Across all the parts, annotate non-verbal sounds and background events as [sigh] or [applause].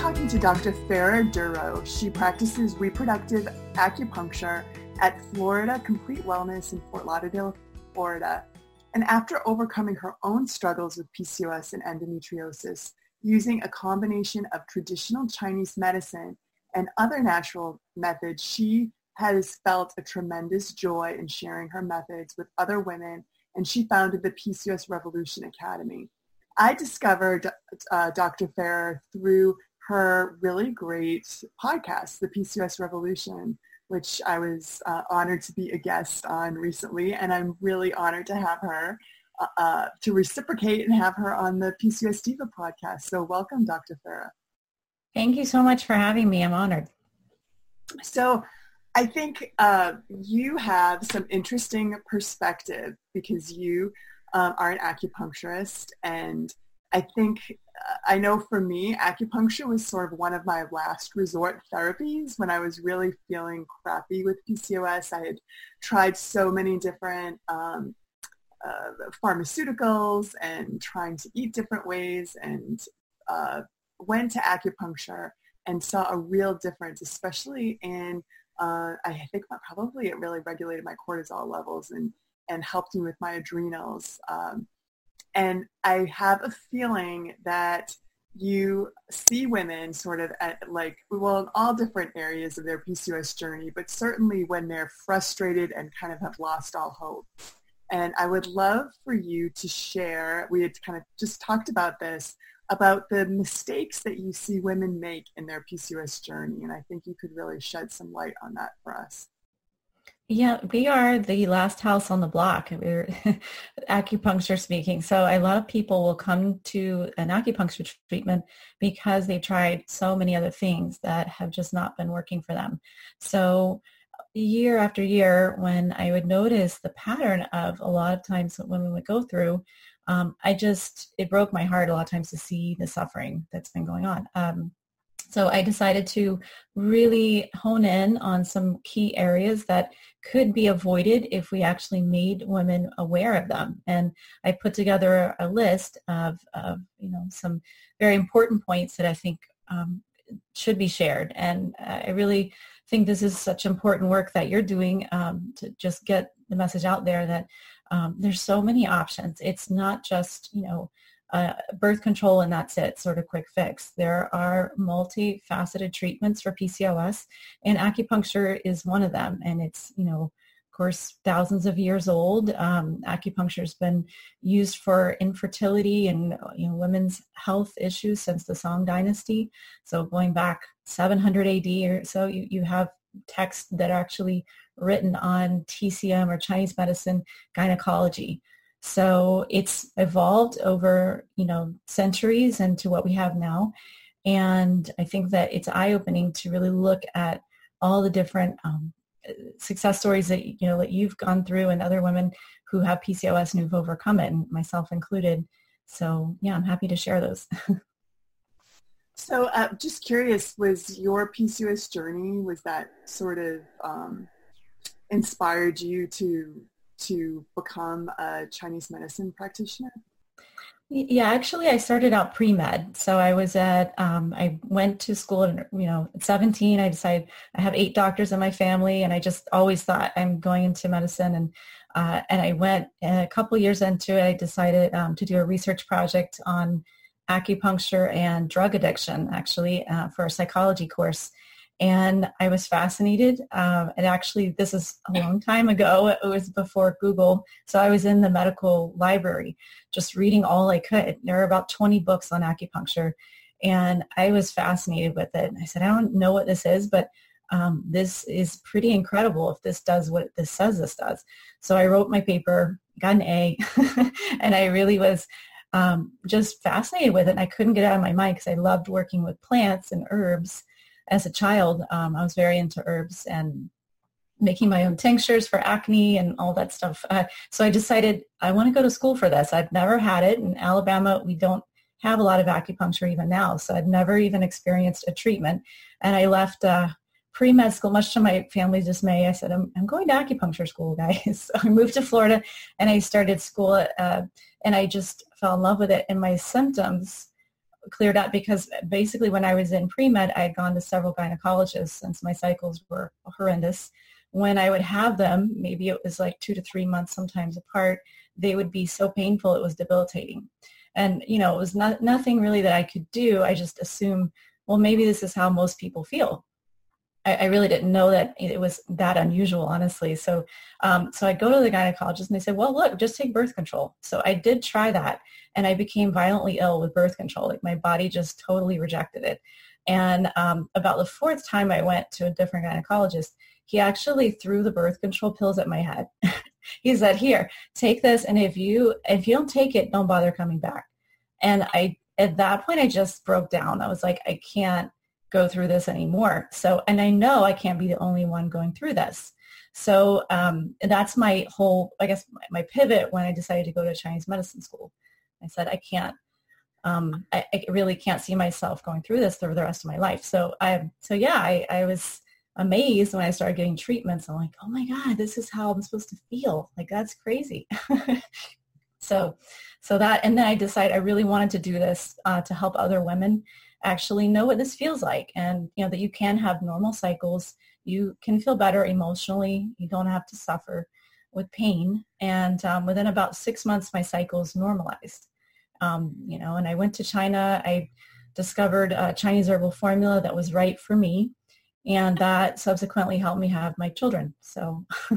Talking to Dr. Farah Daru. She practices reproductive acupuncture at Florida Complete Wellness in Fort Lauderdale, Florida. And after overcoming her own struggles with PCOS and endometriosis, using a combination of traditional Chinese medicine and other natural methods, she has felt a tremendous joy in sharing her methods with other women, and she founded the PCOS Revolution Academy. I discovered uh, Dr. Farah through her really great podcast, The PCOS Revolution, which I was uh, honored to be a guest on recently, and I'm really honored to have her uh, uh to reciprocate and have her on the PCOS Diva podcast. So welcome, Dr. Farah. Thank you so much for having me. I'm honored. So I think uh, you have some interesting perspective because you um, are an acupuncturist. And I think, uh, I know for me, acupuncture was sort of one of my last resort therapies when I was really feeling crappy with PCOS. I had tried so many different um, uh, pharmaceuticals and trying to eat different ways and uh, went to acupuncture and saw a real difference, especially in, uh, I think probably it really regulated my cortisol levels and and helped me with my adrenals. Um, and I have a feeling that you see women sort of at like, well, in all different areas of their PCOS journey, but certainly when they're frustrated and kind of have lost all hope. And I would love for you to share, we had kind of just talked about this, about the mistakes that you see women make in their PCOS journey. And I think you could really shed some light on that for us. Yeah, we are the last house on the block. We're [laughs] acupuncture speaking. So a lot of people will come to an acupuncture treatment because they've tried so many other things that have just not been working for them. So year after year, when I would notice the pattern of a lot of times that women would go through, um, I just, it broke my heart a lot of times to see the suffering that's been going on. Um, so I decided to really hone in on some key areas that could be avoided if we actually made women aware of them. And I put together a list of, of you know, some very important points that I think um, should be shared. And I really think this is such important work that you're doing um, to just get the message out there that um, there's so many options. It's not just, you know, uh, birth control and that's it, sort of quick fix. There are multifaceted treatments for PCOS and acupuncture is one of them. And it's, you know, of course, thousands of years old. Um, acupuncture has been used for infertility and you know, women's health issues since the Song Dynasty. So going back 700 AD or so, you, you have texts that are actually written on TCM or Chinese medicine gynecology. So it's evolved over, you know, centuries and to what we have now. And I think that it's eye-opening to really look at all the different um, success stories that, you know, that you've gone through and other women who have PCOS and who've overcome it, and myself included. So yeah, I'm happy to share those. [laughs] so uh, just curious, was your PCOS journey, was that sort of um, inspired you to to become a Chinese medicine practitioner? Yeah, actually, I started out pre med. So I was at, um, I went to school, and you know, at 17, I decided I have eight doctors in my family, and I just always thought I'm going into medicine, and uh, and I went and a couple years into it. I decided um, to do a research project on acupuncture and drug addiction, actually, uh, for a psychology course and I was fascinated. Um, and actually, this is a long time ago. It was before Google, so I was in the medical library, just reading all I could. There were about 20 books on acupuncture, and I was fascinated with it. I said, I don't know what this is, but um, this is pretty incredible if this does what this says this does. So I wrote my paper, got an A, [laughs] and I really was um, just fascinated with it. And I couldn't get out of my mind because I loved working with plants and herbs as a child, um, I was very into herbs and making my own tinctures for acne and all that stuff. Uh, so I decided I want to go to school for this. I've never had it. In Alabama, we don't have a lot of acupuncture even now. So I'd never even experienced a treatment. And I left uh, pre-med school, much to my family's dismay. I said, I'm, I'm going to acupuncture school, [laughs] guys. so I moved to Florida and I started school uh, and I just fell in love with it. And my symptoms cleared up because basically when I was in pre-med, I had gone to several gynecologists since my cycles were horrendous. When I would have them, maybe it was like two to three months sometimes apart, they would be so painful it was debilitating. And, you know, it was not, nothing really that I could do. I just assumed, well, maybe this is how most people feel. I, I, really didn't know that it was that unusual, honestly. So, um, so I go to the gynecologist and they said, well, look, just take birth control. So I did try that and I became violently ill with birth control. Like my body just totally rejected it. And um, about the fourth time I went to a different gynecologist, he actually threw the birth control pills at my head. [laughs] he said, here, take this. And if you, if you don't take it, don't bother coming back. And I, at that point, I just broke down. I was like, I can't, go through this anymore. So, and I know I can't be the only one going through this. So um, that's my whole, I guess, my, my, pivot when I decided to go to Chinese medicine school. I said, I can't, um, I, I, really can't see myself going through this for the rest of my life. So I, so yeah, I, I was amazed when I started getting treatments. I'm like, oh my God, this is how I'm supposed to feel. Like, that's crazy. [laughs] so, so that, and then I decided I really wanted to do this uh, to help other women actually know what this feels like and you know that you can have normal cycles. You can feel better emotionally. You don't have to suffer with pain. And um, within about six months my cycles normalized. Um, you know and i went to china. I discovered a chinese herbal formula that was right for me and that subsequently helped me have my children. So [laughs]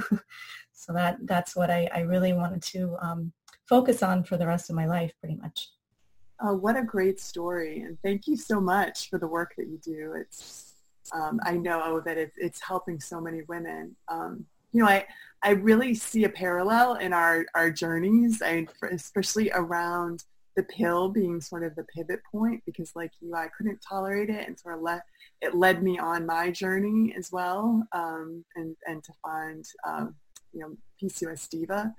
so that that's what i, I really wanted to um, focus on for the rest of my life pretty much Oh, what a great story. And thank you so much for the work that you do. It's, um, I know that it's, it's helping so many women. Um, you know, I, I really see a parallel in our, our journeys, I, especially around the pill being sort of the pivot point because like you, I couldn't tolerate it and sort of let, it led me on my journey as well um, and, and to find, um, you know, PCOS Diva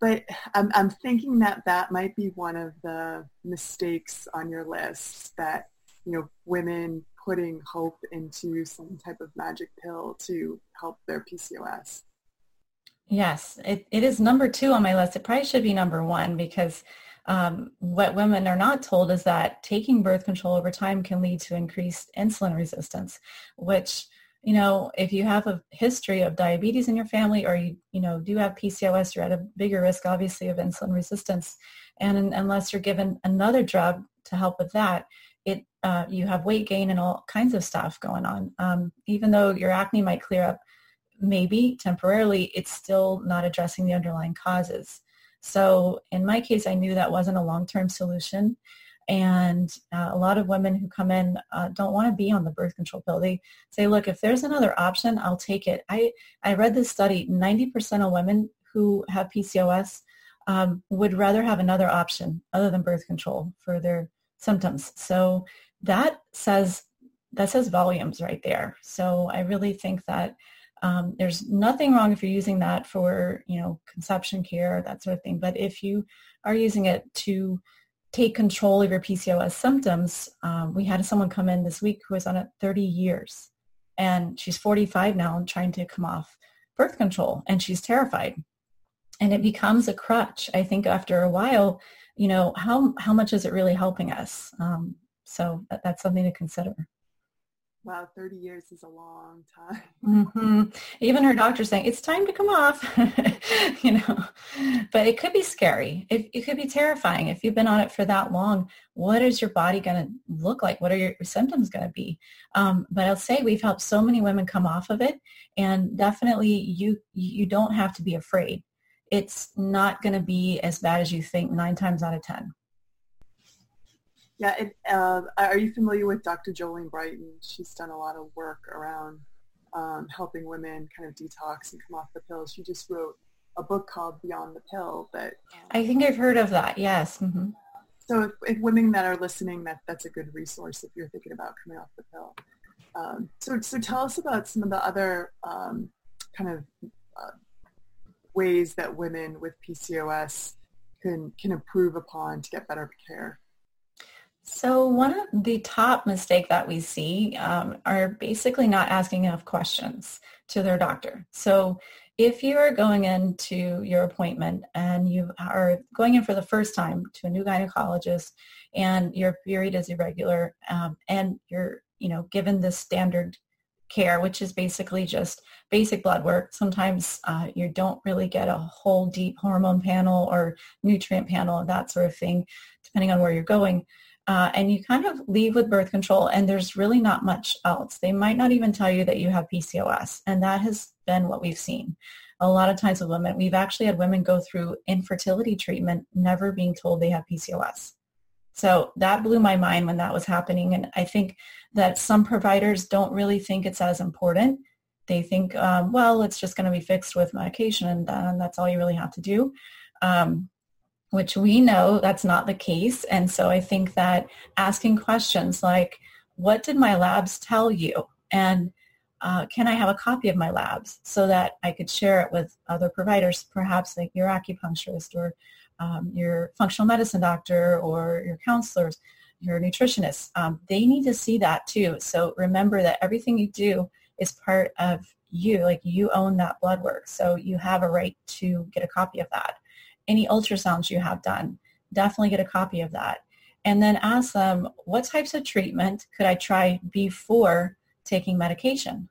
but I'm, I'm thinking that that might be one of the mistakes on your list that, you know, women putting hope into some type of magic pill to help their PCOS. Yes, it, it is number two on my list. It probably should be number one because um, what women are not told is that taking birth control over time can lead to increased insulin resistance, which you know, if you have a history of diabetes in your family or you, you know, do have PCOS, you're at a bigger risk, obviously, of insulin resistance. And in, unless you're given another drug to help with that, it uh, you have weight gain and all kinds of stuff going on. Um, even though your acne might clear up, maybe temporarily, it's still not addressing the underlying causes. So in my case, I knew that wasn't a long-term solution. And uh, a lot of women who come in uh, don't want to be on the birth control pill. They say, look, if there's another option, I'll take it. I, I read this study, 90% of women who have PCOS um, would rather have another option other than birth control for their symptoms. So that says that says volumes right there. So I really think that um, there's nothing wrong if you're using that for you know conception care that sort of thing. But if you are using it to take control of your PCOS symptoms. Um, we had someone come in this week who was on it 30 years, and she's 45 now and trying to come off birth control and she's terrified. And it becomes a crutch. I think after a while, you know, how, how much is it really helping us? Um, so that, that's something to consider. Wow, 30 years is a long time. Mm-hmm. Even her doctor saying, it's time to come off, [laughs] you know, but it could be scary. It, it could be terrifying. If you've been on it for that long, what is your body going to look like? What are your symptoms going to be? Um, but I'll say we've helped so many women come off of it and definitely you, you don't have to be afraid. It's not going to be as bad as you think nine times out of 10. Yeah, it, uh, are you familiar with Dr. Jolene Brighten? She's done a lot of work around um, helping women kind of detox and come off the pill. She just wrote a book called Beyond the Pill. That um, I think I've heard of that. Yes. Mm-hmm. So if, if, women that are listening, that that's a good resource if you're thinking about coming off the pill. Um, so so tell us about some of the other um, kind of uh, ways that women with PCOS can can improve upon to get better care. So one of the top mistake that we see um, are basically not asking enough questions to their doctor. So if you are going into your appointment and you are going in for the first time to a new gynecologist and your period is irregular um, and you're you know given the standard care, which is basically just basic blood work. Sometimes uh, you don't really get a whole deep hormone panel or nutrient panel, and that sort of thing, depending on where you're going uh, and you kind of leave with birth control and there's really not much else. They might not even tell you that you have PCOS and that has been what we've seen. A lot of times with women, we've actually had women go through infertility treatment never being told they have PCOS. So that blew my mind when that was happening. And I think that some providers don't really think it's as important. They think, um, well, it's just going to be fixed with medication and, and that's all you really have to do. Um, which we know that's not the case. And so I think that asking questions like, what did my labs tell you? And uh, can I have a copy of my labs so that I could share it with other providers, perhaps like your acupuncturist or um, your functional medicine doctor or your counselors, your nutritionists. Um, they need to see that too. So remember that everything you do is part of you, like you own that blood work. So you have a right to get a copy of that any ultrasounds you have done. Definitely get a copy of that. And then ask them, what types of treatment could I try before taking medication?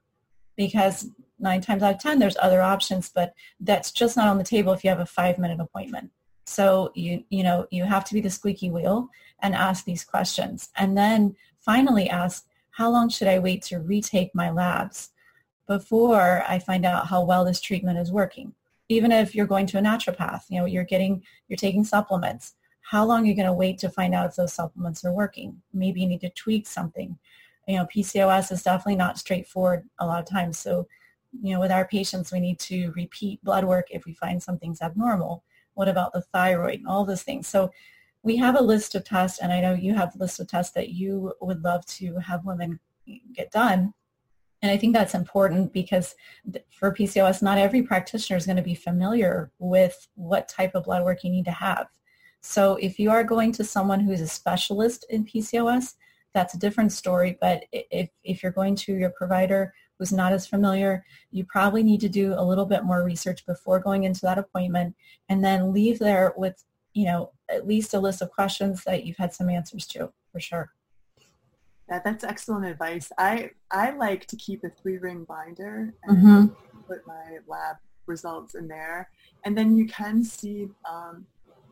Because nine times out of 10, there's other options, but that's just not on the table if you have a five-minute appointment. So you, you know, you have to be the squeaky wheel and ask these questions. And then finally ask, how long should I wait to retake my labs before I find out how well this treatment is working? Even if you're going to a naturopath, you know, you're getting, you're taking supplements. How long are you going to wait to find out if those supplements are working? Maybe you need to tweak something. You know, PCOS is definitely not straightforward a lot of times. So, you know, with our patients, we need to repeat blood work if we find something's abnormal. What about the thyroid and all those things? So we have a list of tests, and I know you have a list of tests that you would love to have women get done. And I think that's important because for PCOS, not every practitioner is going to be familiar with what type of blood work you need to have. So if you are going to someone who's a specialist in PCOS, that's a different story. But if, if you're going to your provider who's not as familiar, you probably need to do a little bit more research before going into that appointment and then leave there with, you know, at least a list of questions that you've had some answers to for sure. Yeah, that's excellent advice. I I like to keep a three ring binder and mm-hmm. put my lab results in there, and then you can see, um,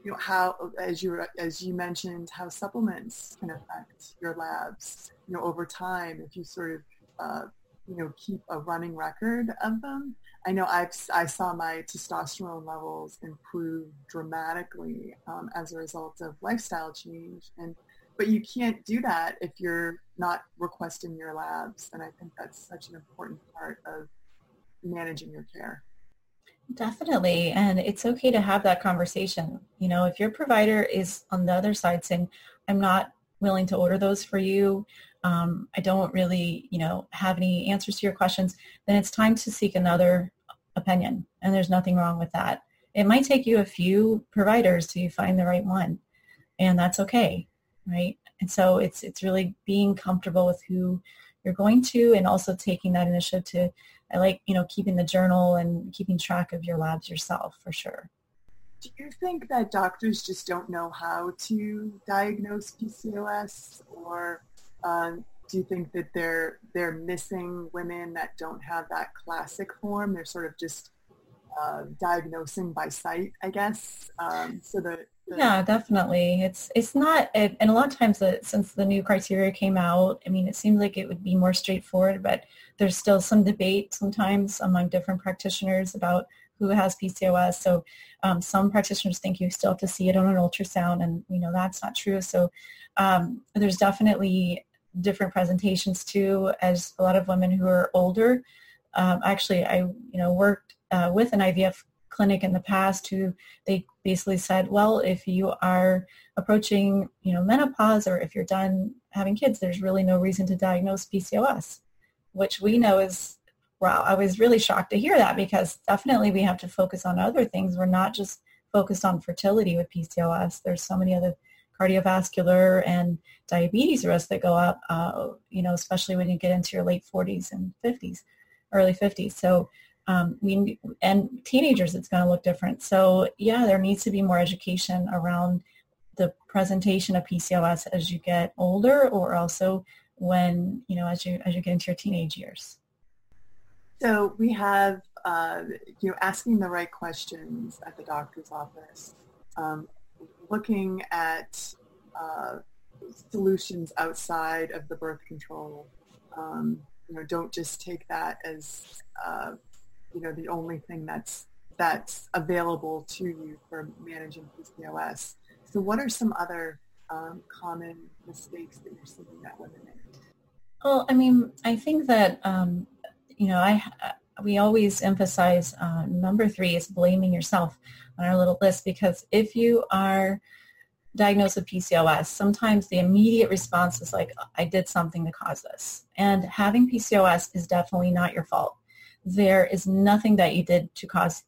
you know, how as you as you mentioned, how supplements can affect your labs. You know, over time, if you sort of uh, you know keep a running record of them. I know I've I saw my testosterone levels improve dramatically um, as a result of lifestyle change and but you can't do that if you're not requesting your labs. And I think that's such an important part of managing your care. Definitely. And it's okay to have that conversation. You know, if your provider is on the other side saying, I'm not willing to order those for you, um, I don't really, you know, have any answers to your questions, then it's time to seek another opinion. And there's nothing wrong with that. It might take you a few providers to find the right one. And that's okay right? And so it's it's really being comfortable with who you're going to, and also taking that initiative to, I like, you know, keeping the journal and keeping track of your labs yourself for sure. Do you think that doctors just don't know how to diagnose PCOS or um, do you think that they're they're missing women that don't have that classic form? They're sort of just uh, diagnosing by sight, I guess. Um, so the, yeah, definitely. It's it's not, and a lot of times that since the new criteria came out, I mean, it seems like it would be more straightforward, but there's still some debate sometimes among different practitioners about who has PCOS. So um, some practitioners think you still have to see it on an ultrasound, and we know that's not true. So um, there's definitely different presentations too as a lot of women who are older. Um, actually, I you know worked uh, with an IVF clinic in the past who they basically said, well, if you are approaching you know menopause or if you're done having kids, there's really no reason to diagnose PCOS, which we know is wow. I was really shocked to hear that because definitely we have to focus on other things. We're not just focused on fertility with PCOS. There's so many other cardiovascular and diabetes risk that go up, uh, you know, especially when you get into your late 40s and 50s, early 50s. So um, we, and teenagers, it's going to look different. So yeah, there needs to be more education around the presentation of PCOS as you get older or also when, you know, as you, as you get into your teenage years. So we have, uh, you know, asking the right questions at the doctor's office. Um, looking at uh, solutions outside of the birth control. Um, you know, don't just take that as uh, you know the only thing that's that's available to you for managing PCOS. So, what are some other um, common mistakes that you're seeing that women make? Well, I mean, I think that um, you know, I we always emphasize uh, number three is blaming yourself on our little list because if you are diagnosed with PCOS, sometimes the immediate response is like, I did something to cause this. And having PCOS is definitely not your fault. There is nothing that you did to cause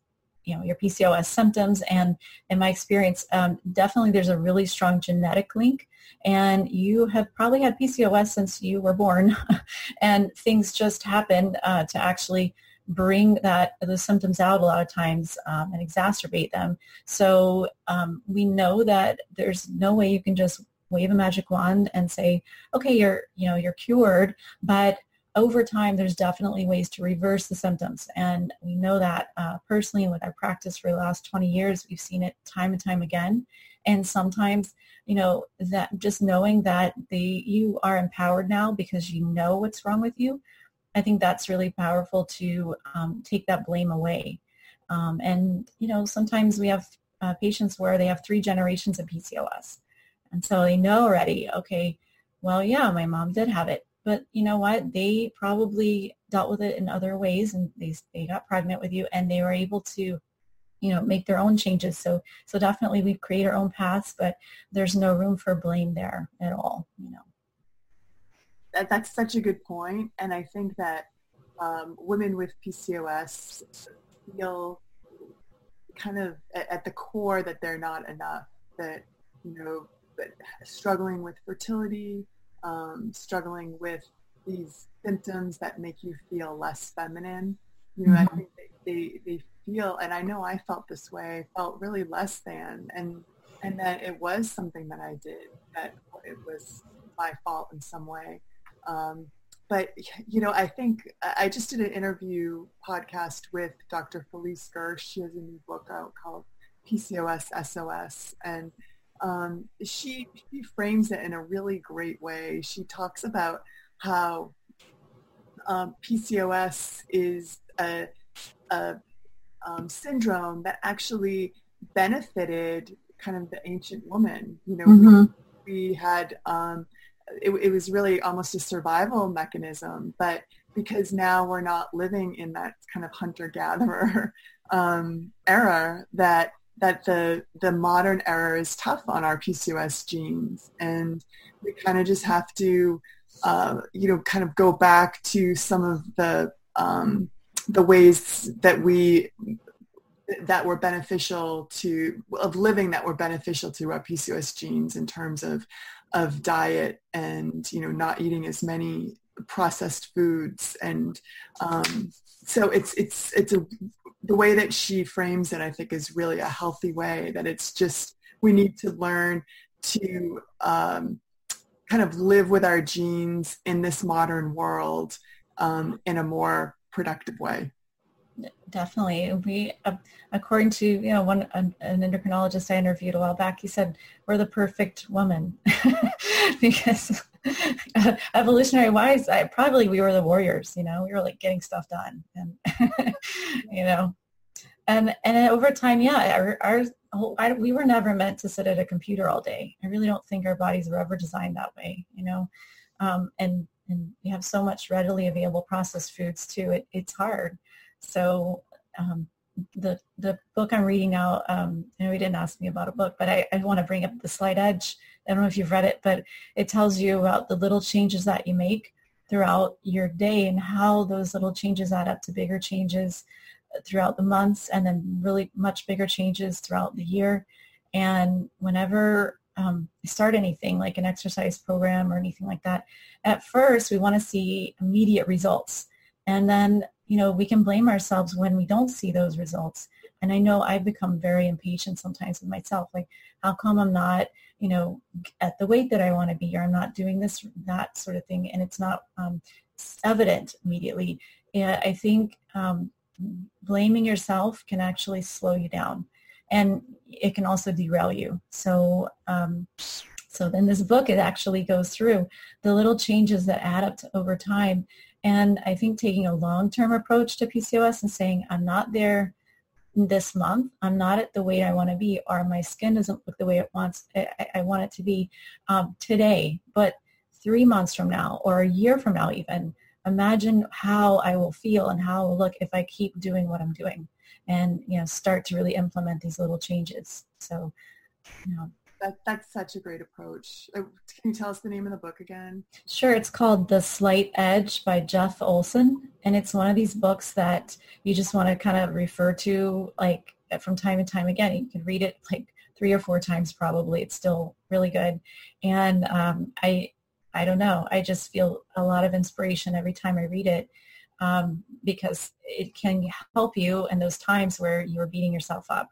you know your PCOS symptoms. And in my experience um, definitely there's a really strong genetic link. And you have probably had PCOS since you were born. [laughs] And things just happen uh, to actually bring that the symptoms out a lot of times um, and exacerbate them. So um, we know that there's no way you can just wave a magic wand and say, okay, you're you know you're cured, but over time there's definitely ways to reverse the symptoms and we know that uh, personally with our practice for the last 20 years we've seen it time and time again and sometimes you know that just knowing that the you are empowered now because you know what's wrong with you I think that's really powerful to um, take that blame away. Um, and, you know, sometimes we have uh, patients where they have three generations of PCOS. And so they know already, okay, well, yeah, my mom did have it. But you know what? They probably dealt with it in other ways and they, they got pregnant with you and they were able to, you know, make their own changes. So, so definitely we create our own paths, but there's no room for blame there at all, you know that, that's such a good point, and I think that um, women with PCOS feel kind of at, at, the core that they're not enough. That you know, struggling with fertility, um, struggling with these symptoms that make you feel less feminine. You know, mm-hmm. I think they, they they feel, and I know I felt this way. Felt really less than, and and that it was something that I did that it was my fault in some way. Um, but you know, I think I just did an interview podcast with Dr. Felice Gersh. She has a new book out called PCOS SOS, and um, she she frames it in a really great way. She talks about how um, PCOS is a, a um, syndrome that actually benefited kind of the ancient woman. You know, mm-hmm. we, we, had um, it, it was really almost a survival mechanism. But because now we're not living in that kind of hunter-gatherer [laughs] um, era, that that the the modern era is tough on our PCOS genes, and we kind of just have to, uh, you know, kind of go back to some of the um, the ways that we that were beneficial to of living that were beneficial to our PCOS genes in terms of of diet and you know not eating as many processed foods. And um, so it's it's it's a the way that she frames it i think is really a healthy way that it's just we need to learn to um, kind of live with our genes in this modern world um, in a more productive way. Definitely. We uh, according to you know one an, an, endocrinologist i interviewed a while back he said we're the perfect woman. [laughs] Because uh, [laughs] evolutionary wise i probably we were the warriors you know? We were like getting stuff done and [laughs] you know and and over time yeah our, our whole, I, we were never meant to sit at a computer all day. I really don't think our bodies were ever designed that way you know? Um, and and we have so much readily available processed foods too. It, it's hard. So um, the the book I'm reading now, um, I know he didn't ask me about a book, but I, I want to bring up the Slight Edge. I don't know if you've read it, but it tells you about the little changes that you make throughout your day and how those little changes add up to bigger changes throughout the months and then really much bigger changes throughout the year. And whenever um, start anything like an exercise program or anything like that, at first we want to see immediate results. And then you know, we can blame ourselves when we don't see those results. And I know I've become very impatient sometimes with myself. Like, how come I'm not, you know, at the weight that I want to be, or I'm not doing this, that sort of thing, and it's not um, evident immediately. And I think um, blaming yourself can actually slow you down, and it can also derail you. So, um, so then this book it actually goes through the little changes that add up to over time and I think taking a long-term approach to PCOS and saying, I'm not there this month, I'm not at the weight I want to be, or my skin doesn't look the way it wants, I, I want it to be um, today, but three months from now or a year from now even, imagine how I will feel and how I will look if I keep doing what I'm doing and, you know, start to really implement these little changes. So, you know, that, that's such a great approach. Uh, can you tell us the name of the book again? Sure. It's called The Slight Edge by Jeff Olson. And it's one of these books that you just want to kind of refer to like from time to time again. You can read it like three or four times probably. It's still really good. And um, I, I don't know. I just feel a lot of inspiration every time I read it um, because it can help you in those times where you're beating yourself up.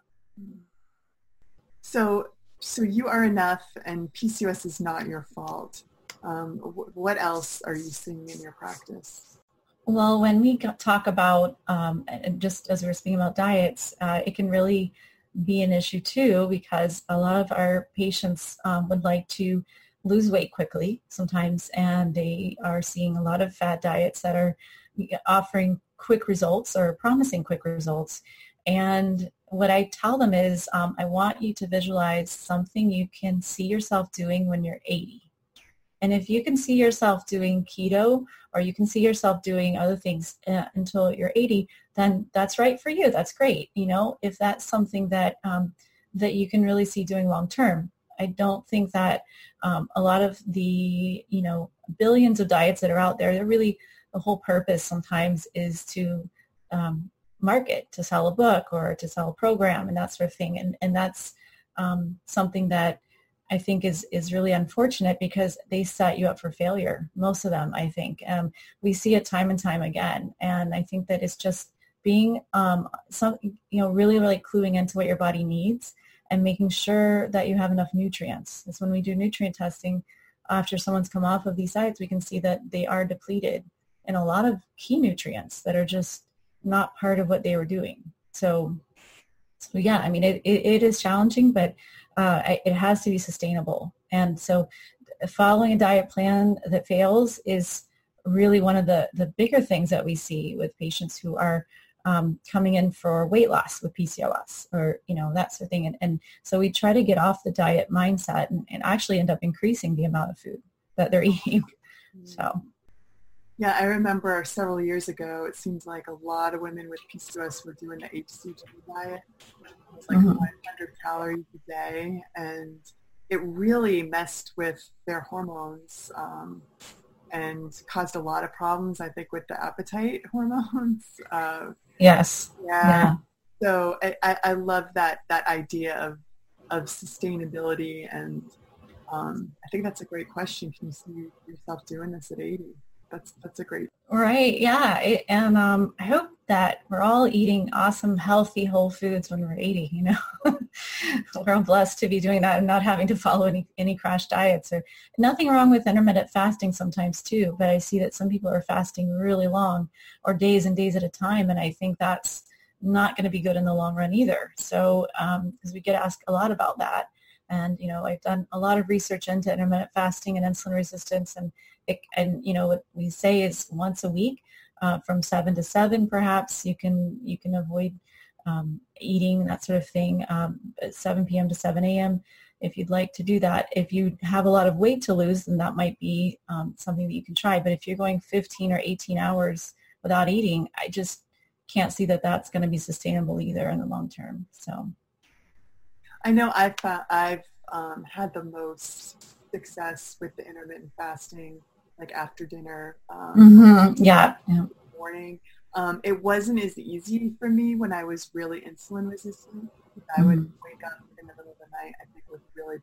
So so you are enough and PCOS is not your fault. Um, what else are you seeing in your practice? Well, when we talk about, um, just as we were speaking about diets, uh, it can really be an issue too because a lot of our patients um, would like to lose weight quickly sometimes and they are seeing a lot of fad diets that are offering quick results or promising quick results. And what I tell them is um, I want you to visualize something you can see yourself doing when you're 80. And if you can see yourself doing keto or you can see yourself doing other things uh, until you're 80, then that's right for you. That's great. You know, if that's something that um, that you can really see doing long term. I don't think that um, a lot of the, you know, billions of diets that are out there, they're really the whole purpose sometimes is to um, market to sell a book or to sell a program and that sort of thing. And, and that's um, something that I think is, is really unfortunate because they set you up for failure, most of them, I think. Um, we see it time and time again. And I think that it's just being um, some, you know, really, really cluing into what your body needs and making sure that you have enough nutrients. It's when we do nutrient testing, after someone's come off of these diets, we can see that they are depleted in a lot of key nutrients that are just not part of what they were doing. So, so yeah, I mean, it, it, it is challenging, but uh, it has to be sustainable. And so following a diet plan that fails is really one of the, the bigger things that we see with patients who are um, coming in for weight loss with PCOS or, you know, that sort of thing. And, and so we try to get off the diet mindset and, and actually end up increasing the amount of food that they're [laughs] eating. So yeah, I remember several years ago, it seems like a lot of women with PCOS were doing the HCG diet. It's like mm-hmm. 100 calories a day, and it really messed with their hormones um, and caused a lot of problems, I think, with the appetite [laughs] hormones. Uh, yes. Yeah. yeah. So I, I love that, that idea of, of sustainability, and um, I think that's a great question. Can you see yourself doing this at 80? That's that's a great right yeah it, and um, i hope that we're all eating awesome healthy whole foods when we're 80 you know? [laughs] We're all blessed to be doing that and not having to follow any any crash diets or nothing wrong with intermittent fasting sometimes too but i see that some people are fasting really long or days and days at a time and i think that's not going to be good in the long run either. So because um, we get asked a lot about that and you know i've done a lot of research into intermittent fasting and insulin resistance and and you know what we say is once a week uh, from seven to seven, perhaps you can you can avoid um, eating that sort of thing um, at 7 p.m. to 7 a.m. If you'd like to do that, if you have a lot of weight to lose, then that might be um, something that you can try. But if you're going 15 or 18 hours without eating, I just can't see that that's going to be sustainable either in the long term. So, I know I've I've um, had the most success with the intermittent fasting like after dinner. Um, mm-hmm. Yeah. yeah. Morning. Um, it wasn't as easy for me when I was really insulin resistant. I would mm-hmm. wake up in the middle of the night, I think with really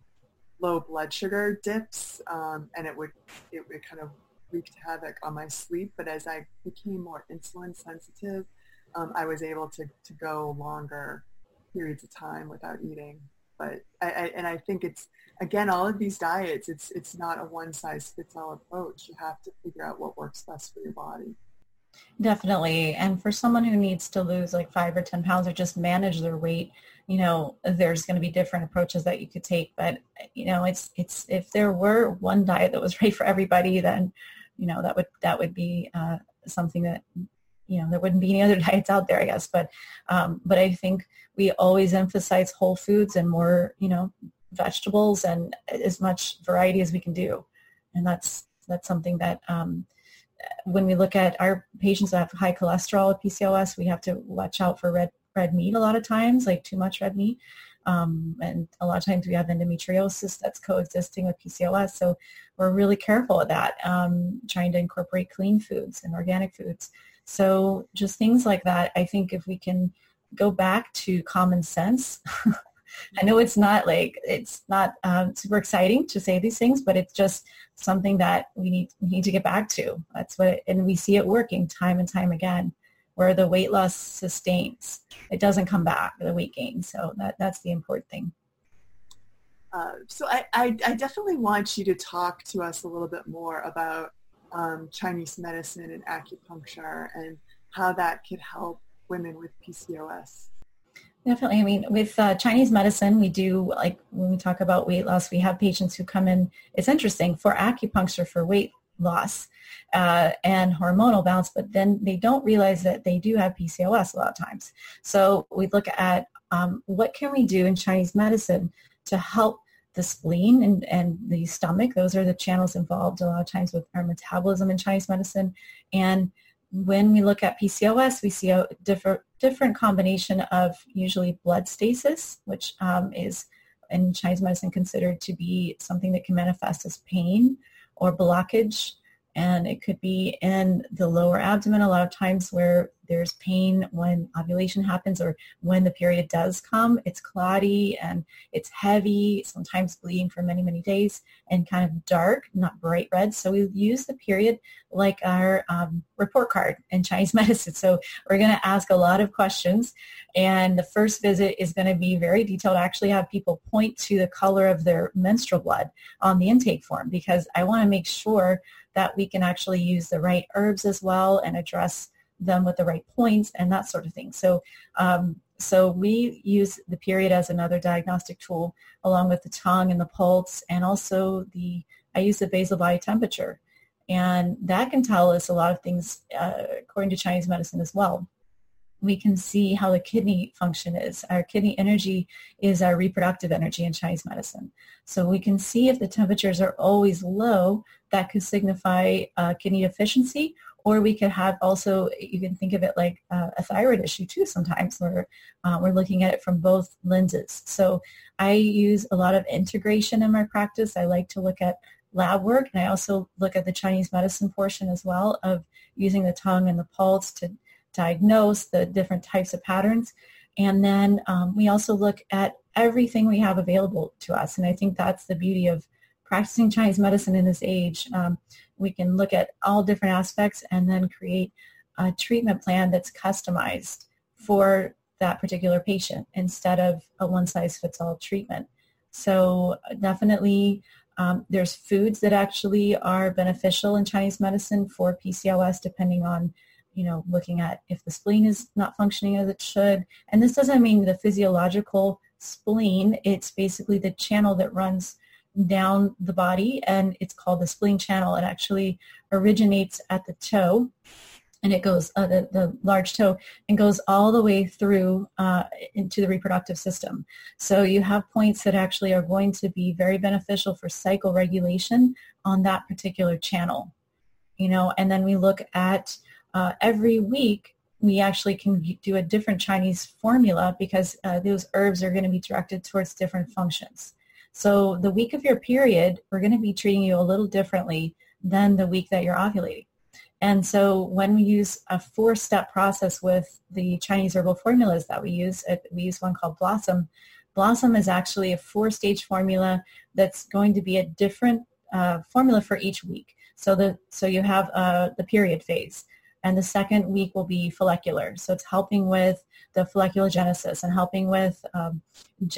low blood sugar dips, um, and it would it would kind of wreak havoc on my sleep. But as I became more insulin sensitive, um, I was able to, to go longer periods of time without eating. But I, I, and I think it's again all of these diets. It's it's not a one size fits all approach. You have to figure out what works best for your body. Definitely, and for someone who needs to lose like five or ten pounds or just manage their weight, you know, there's going to be different approaches that you could take. But you know, it's it's if there were one diet that was [laughs] right for everybody, then you know that would that would be uh, something that you know there wouldn't be any other [laughs] diets out there i guess but um, but i think we always emphasize whole foods and more you know vegetables and as much variety as we can do and that's that's something that um, when we look at our patients that have high cholesterol with pcos we have to watch out for red red meat a lot of times like too much red meat um, and a lot of times we have endometriosis that's coexisting with PCOS. So we're really careful of that, um, trying to incorporate clean foods and organic foods. So just things like that, I think if we can go back to common sense, [laughs] I know it's not like it's not um, super exciting to say these things, but it's just something that we need need to get back to. That's what, and we see it working time and time again, where the weight loss sustains. It doesn't come back the weight gain. So that that's the important thing. Uh, so I, I, I definitely want you to talk to us a little bit more about um, Chinese medicine and acupuncture and how that could help women with PCOS. Definitely. I mean, with uh, Chinese medicine, we do, like when we talk about weight loss, we have patients who come in, it's interesting, for acupuncture for weight loss uh, and hormonal balance, but then they don't realize that they do have PCOS a lot of times. So we look at um, what can we do in Chinese medicine to help the spleen and, and the stomach. Those are the channels involved a lot of times with our metabolism in Chinese medicine. And when we look at PCOS, we see a different, different combination of usually blood stasis, which um, is in Chinese medicine considered to be something that can manifest as pain or blockage and it could be in the lower abdomen a lot of times where there's pain when ovulation happens or when the period does come. It's clotty and it's heavy, sometimes bleeding for many, many days and kind of dark, not bright red. So we use the period like our um, report card in Chinese [laughs] medicine. So we're going to ask a lot of questions and the first visit is going to be very detailed. I actually have people point to the color of their menstrual blood on the intake form because I want to make sure that we can actually use the right herbs as well and address them with the right points and that sort of thing. So, um, so we use the period as another diagnostic tool along with the tongue and the pulse and also the, I use the basal body temperature. And that can tell us a lot of things uh, according to Chinese medicine as well. We can see how the kidney function is. Our kidney energy is our reproductive energy in Chinese medicine. So we can see if the temperatures are always low, that could signify uh, kidney deficiency or we could have also, you can think of it like uh, a thyroid issue too sometimes where uh, we're looking at it from both lenses. So I use a lot of integration in my practice. I like to look at lab work and I also look at the Chinese medicine portion as well of using the tongue and the pulse to diagnose the different types of patterns. And then um, we also look at everything we have available to us. And I think that's the beauty of practicing Chinese medicine in this age, um, we can look at all different aspects and then create a treatment plan that's customized for that particular patient instead of a one-size-fits-all treatment. So definitely um, there's foods that actually are beneficial in Chinese medicine for PCOS depending on, you know, looking at if the spleen is not functioning as it should. And this doesn't mean the physiological spleen. It's basically the channel that runs down the body and it's called the spleen channel. It actually originates at the toe and it goes uh, the, the large toe and goes all the way through uh, into the reproductive system. So you have points that actually are going to be very beneficial for cycle regulation on that particular channel. You know, and then we look at uh, every week we actually can do a different Chinese formula because uh, those herbs are going to be directed towards different functions. So the week of your period, we're going to be treating you a little differently than the week that you're ovulating. And so when we use a four-step process with the Chinese herbal formulas that we use, we use one called Blossom. Blossom is actually a four-stage formula that's going to be a different uh, formula for each week. So the so you have uh, the period phase and the second week will be follicular. So it's helping with the folliculogenesis and helping with, um,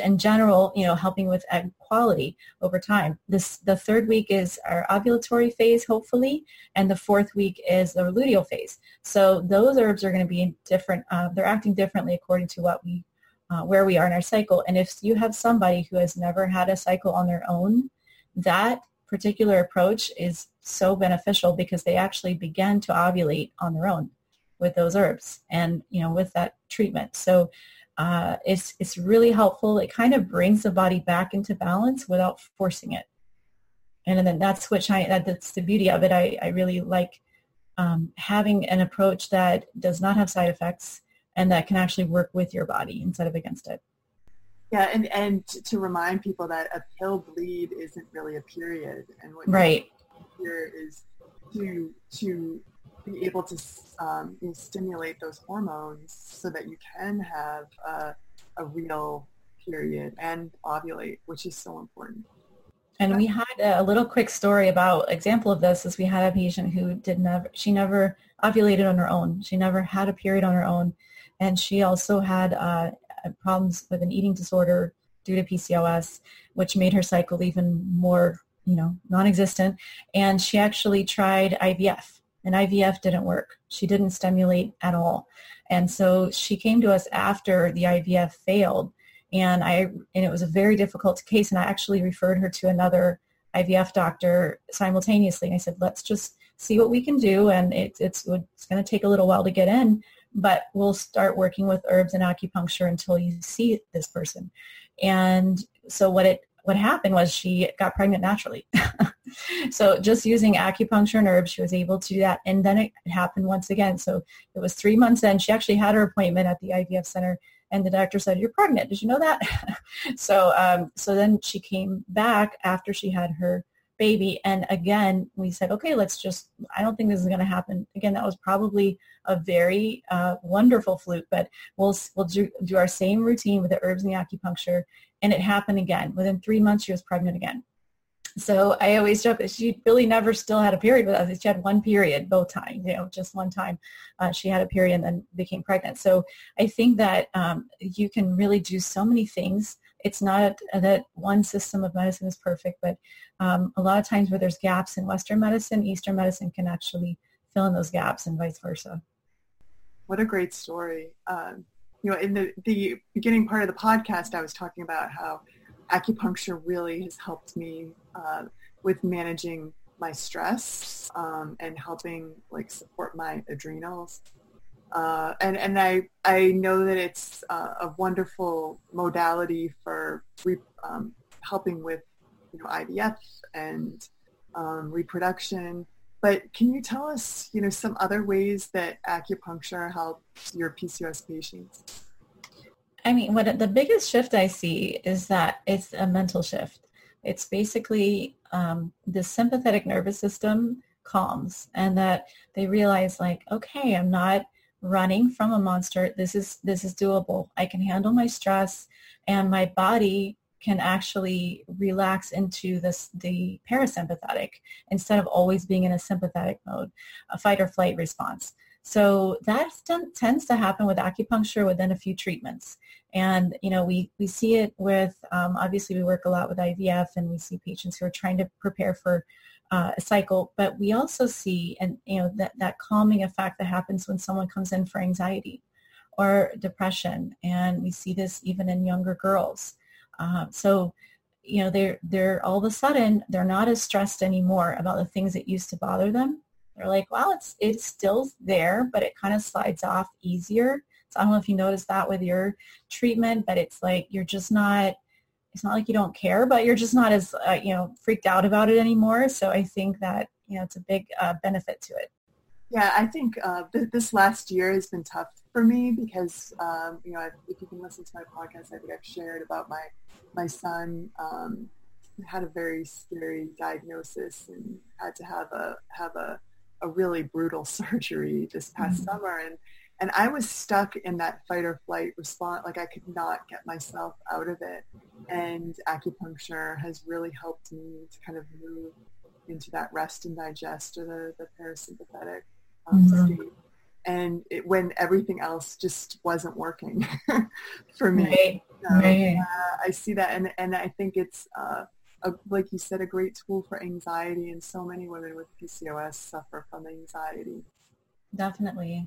in general, you know, helping with egg quality over time. This the third week is our ovulatory phase, hopefully, and the fourth week is the luteal phase. So those herbs are going to be different. Uh, they're acting differently according to what we, uh, where we are in our cycle. And if you have somebody who has never had a cycle on their own, that particular approach is so beneficial because they actually begin to ovulate on their own with those herbs and you know with that treatment. So uh, it's it's really helpful. It kind of brings the body back into balance without forcing it. And then that's what I, that's the beauty of it. I, I really like um, having an approach that does not have side effects and that can actually work with your body instead of against it. Yeah, and and to remind people that a pill bleed isn't really a period, and what right here is to to be able to um, stimulate those hormones so that you can have a, a real period and ovulate, which is so important. And we had a little quick story about example of this is we had a patient who did never she never ovulated on her own. She never had a period on her own, and she also had uh, problems with an eating disorder due to PCOS, which made her cycle even more, you know, non-existent. And she actually tried IVF, and IVF didn't work. She didn't stimulate at all. And so she came to us after the IVF failed, and I and it was a very difficult case. And I actually referred her to another IVF doctor simultaneously. And I said, let's just see what we can do. And it, it's it's going to take a little while to get in, but we'll start working with herbs and acupuncture until you see this person. And so what it what happened was she got pregnant naturally. [laughs] so just using acupuncture and herbs, she was able to do that. And then it happened once again. So it was three months in. She actually had her appointment at the IVF center and the doctor said, you're pregnant. Did you know that? [laughs] so, um, so then she came back after she had her baby. And again, we said, okay, let's just, I don't think this is going to happen. Again, that was probably a very uh, wonderful fluke, but we'll, we'll do, do our same routine with the herbs and the acupuncture. And it happened again. Within three months, she was pregnant again. So I always joke that she really never still had a period with us. She had one period both times, you know, just one time uh, she had a period and then became pregnant. So I think that um, you can really do so many things it's not that one system of medicine is perfect, but um, a lot of times where there's gaps in Western medicine, Eastern medicine can actually fill in those gaps and vice versa. What a great story. Um, you know, in the, the beginning part of the podcast, I was talking about how acupuncture really has helped me uh, with managing my stress um, and helping like support my adrenals uh, and and I I know that it's uh, a wonderful modality for re, um, helping with you know IVF and um, reproduction. But can you tell us you know some other ways that acupuncture helps your PCOS patients? I mean, what the biggest shift I see is that it's a mental shift. It's basically um, the sympathetic nervous system calms and that they realize like, okay, I'm not running from a monster. This is this is doable. I can handle my stress and my body can actually relax into this the parasympathetic instead of always being in a sympathetic mode, a fight or flight response. So that tends to happen with acupuncture within a few treatments. And, you know, we, we see it with, um, obviously we work a lot with IVF and we see patients who are trying to prepare for uh, a cycle, but we also see, and, you know, that, that calming effect that happens when someone comes in for anxiety or depression. And we see this even in younger girls. Uh, so, you know, they're, they're all of a sudden, they're not as stressed anymore about the things that used to bother them they're like, well, it's it's still there, but it kind of slides off easier. So I don't know if you noticed that with your treatment, but it's like you're just not. It's not like you don't care, but you're just not as uh, you know freaked out about it anymore. So I think that you know it's a big uh, benefit to it. Yeah, I think uh, th- this last year has been tough for me because um, you know I've, if you can listen to my podcast, I think I've shared about my my son um, had a very scary diagnosis and had to have a have a a really brutal [laughs] surgery this past mm-hmm. summer and and I was stuck in that fight or flight response like I could not get myself out of it and acupuncture has really helped me to kind of move into that rest and digest or the, the parasympathetic um, mm-hmm. state and it, when everything else just wasn't working [laughs] for me right. So, right. Uh, I see that and and I think it's uh, a, like you said, a great tool for anxiety, and so many women with PCOS suffer from anxiety. Definitely.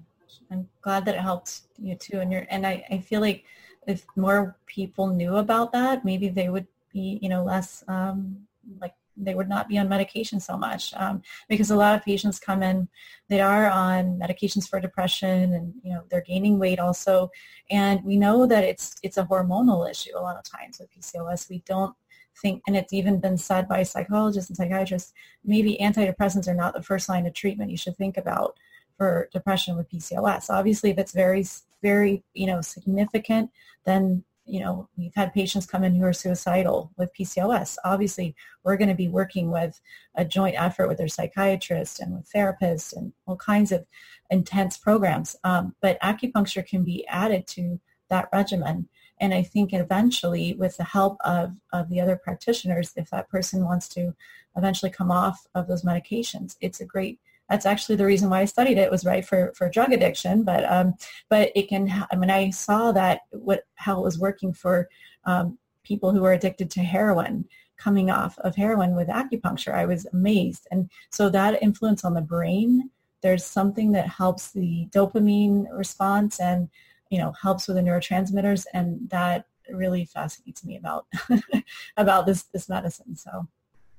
I'm glad that it helped you too. And you're, and I, I feel like if more people knew about that, maybe they would be, you know, less um, like they would not be on medication so much um, because a lot of patients come in they are on medications for depression and you know they're gaining weight also and we know that it's it's a hormonal issue a lot of times with pcos we don't think, and it's even been said by psychologists and psychiatrists, maybe antidepressants are not the first line of treatment you should think about for depression with PCOS. Obviously, if it's very, very, you know, significant, then you know, we've had patients come in who are suicidal with PCOS. Obviously, we're going to be working with a joint effort with their psychiatrist and with therapists and all kinds of intense programs. Um, but acupuncture can be added to that regimen. And I think eventually with the help of, of the other practitioners, if that person wants to eventually come off of those medications, it's a great, that's actually the reason why I studied it was right for, for drug addiction. But, um, but it can, I mean, I saw that what, how it was working for um, people who were addicted to heroin coming off of heroin with acupuncture. I was amazed. And so that influence on the brain, there's something that helps the dopamine response and you know, helps with the neurotransmitters, and that really fascinates me about [laughs] about this this medicine. So.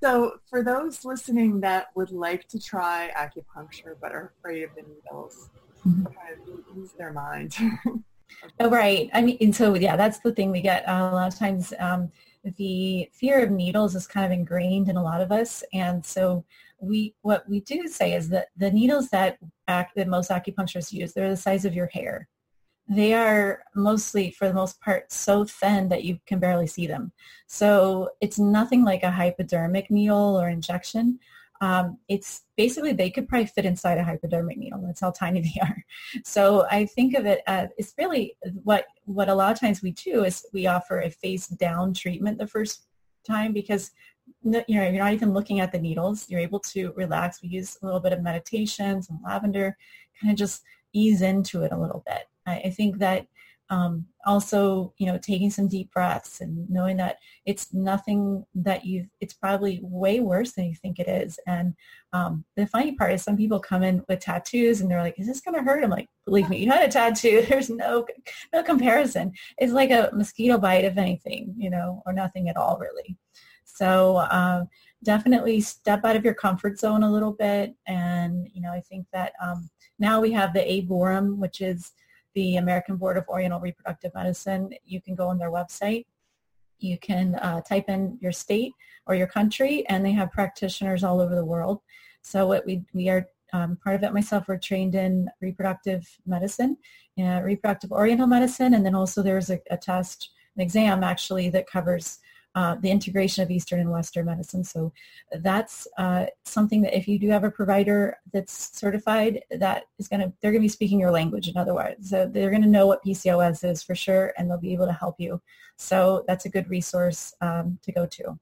So for those listening that would like to try acupuncture but are afraid of the needles, mm-hmm. kind of ease their mind. [laughs] oh, right. I mean, and so yeah, that's the thing we get uh, a lot of times. Um, the fear of needles is kind of ingrained in a lot of us, and so we what we do say is that the needles that act, that most acupuncturists use, they're the size of your hair they are mostly, for the most part, so thin that you can barely see them. So it's nothing like a hypodermic needle or injection. Um, it's basically they could probably fit inside a hypodermic needle. That's how tiny [laughs] they are. So I think of it as it's really what what a lot of times we do is we offer a face down treatment the first time because you know you're not even looking at the needles. You're able to relax. We use a little bit of meditation, some lavender, kind of just ease into it a little bit. I, I think that um, also, you know, taking some deep breaths and knowing that it's nothing that you, it's probably way worse than you think it is. And um, the funny part is some people come in with tattoos and they're like, is this going to hurt? I'm like, believe me, you had a tattoo. [laughs] There's no, no comparison. It's like a mosquito bite, of anything, you know, or nothing at all really. So um, definitely step out of your comfort zone a little bit. And, you know, I think that um, now we have the ABORM, which is the American Board of Oriental Reproductive Medicine. You can go on their website. You can uh, type in your state or your country, and they have practitioners all over the world. So what we, we are um, part of it myself, we're trained in reproductive medicine, uh, reproductive oriental medicine, and then also there's a, a test, an exam actually that covers uh, the integration of Eastern and Western medicine. So that's uh, something that if you do have a provider that's certified, that is going to, they're going to be speaking your language in other words. So they're going to know what PCOS is for sure, and they'll be able to help you. So that's a good resource um, to go to.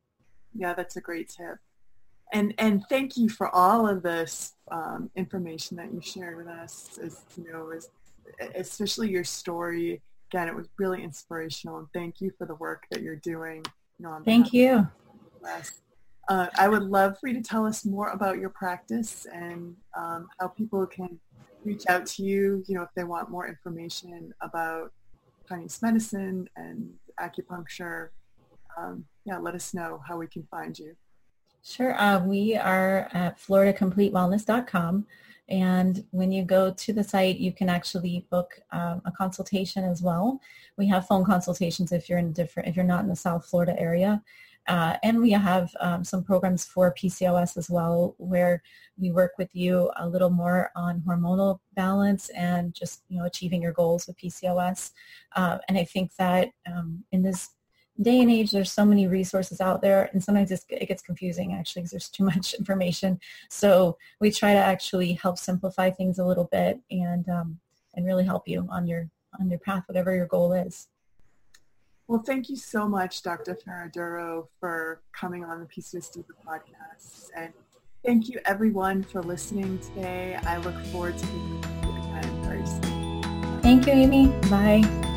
Yeah, that's a great tip. And, and thank you for all of this um, information that you shared with us. As, you know, as, especially your story. Again, it was really inspirational. And thank you for the work that you're doing no, Thank you. Uh, I would love for you to tell us more about your practice and um, how people can reach out to you, you know, if they want more information about Chinese medicine and acupuncture. Um, yeah, let us know how we can find you. Sure. Uh, we are at floridacompletewellness.com. And when you go to the site, you can actually book um, a consultation as well. We have phone consultations if you're in different, if you're not in the South Florida area. Uh, and we have um, some programs for PCOS as well, where we work with you a little more on hormonal balance and just you know achieving your goals with PCOS. Uh, and I think that um, in this day and age, there's so many resources out there, and sometimes it gets confusing actually because there's too much [laughs] information. So we try to actually help simplify things a little bit and um, and really help you on your on your path, whatever your goal is. Well, thank you so much, Dr. Ferraduro, for coming on the PCOS Diva podcast. And thank you, everyone, for listening today. I look forward to being with you again very soon. Thank you, Amy. Bye.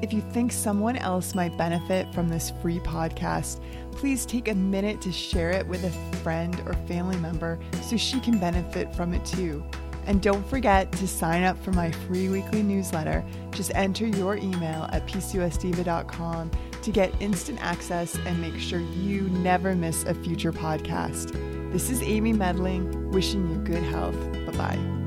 If you think someone else might benefit from this free podcast, please take a minute to share it with a friend or family member so she can benefit from it too. And don't forget to sign up for my free weekly newsletter. Just enter your email at pcosdiva.com to get instant access and make sure you never miss a future podcast. This is Amy Medling, wishing you good health. Bye bye.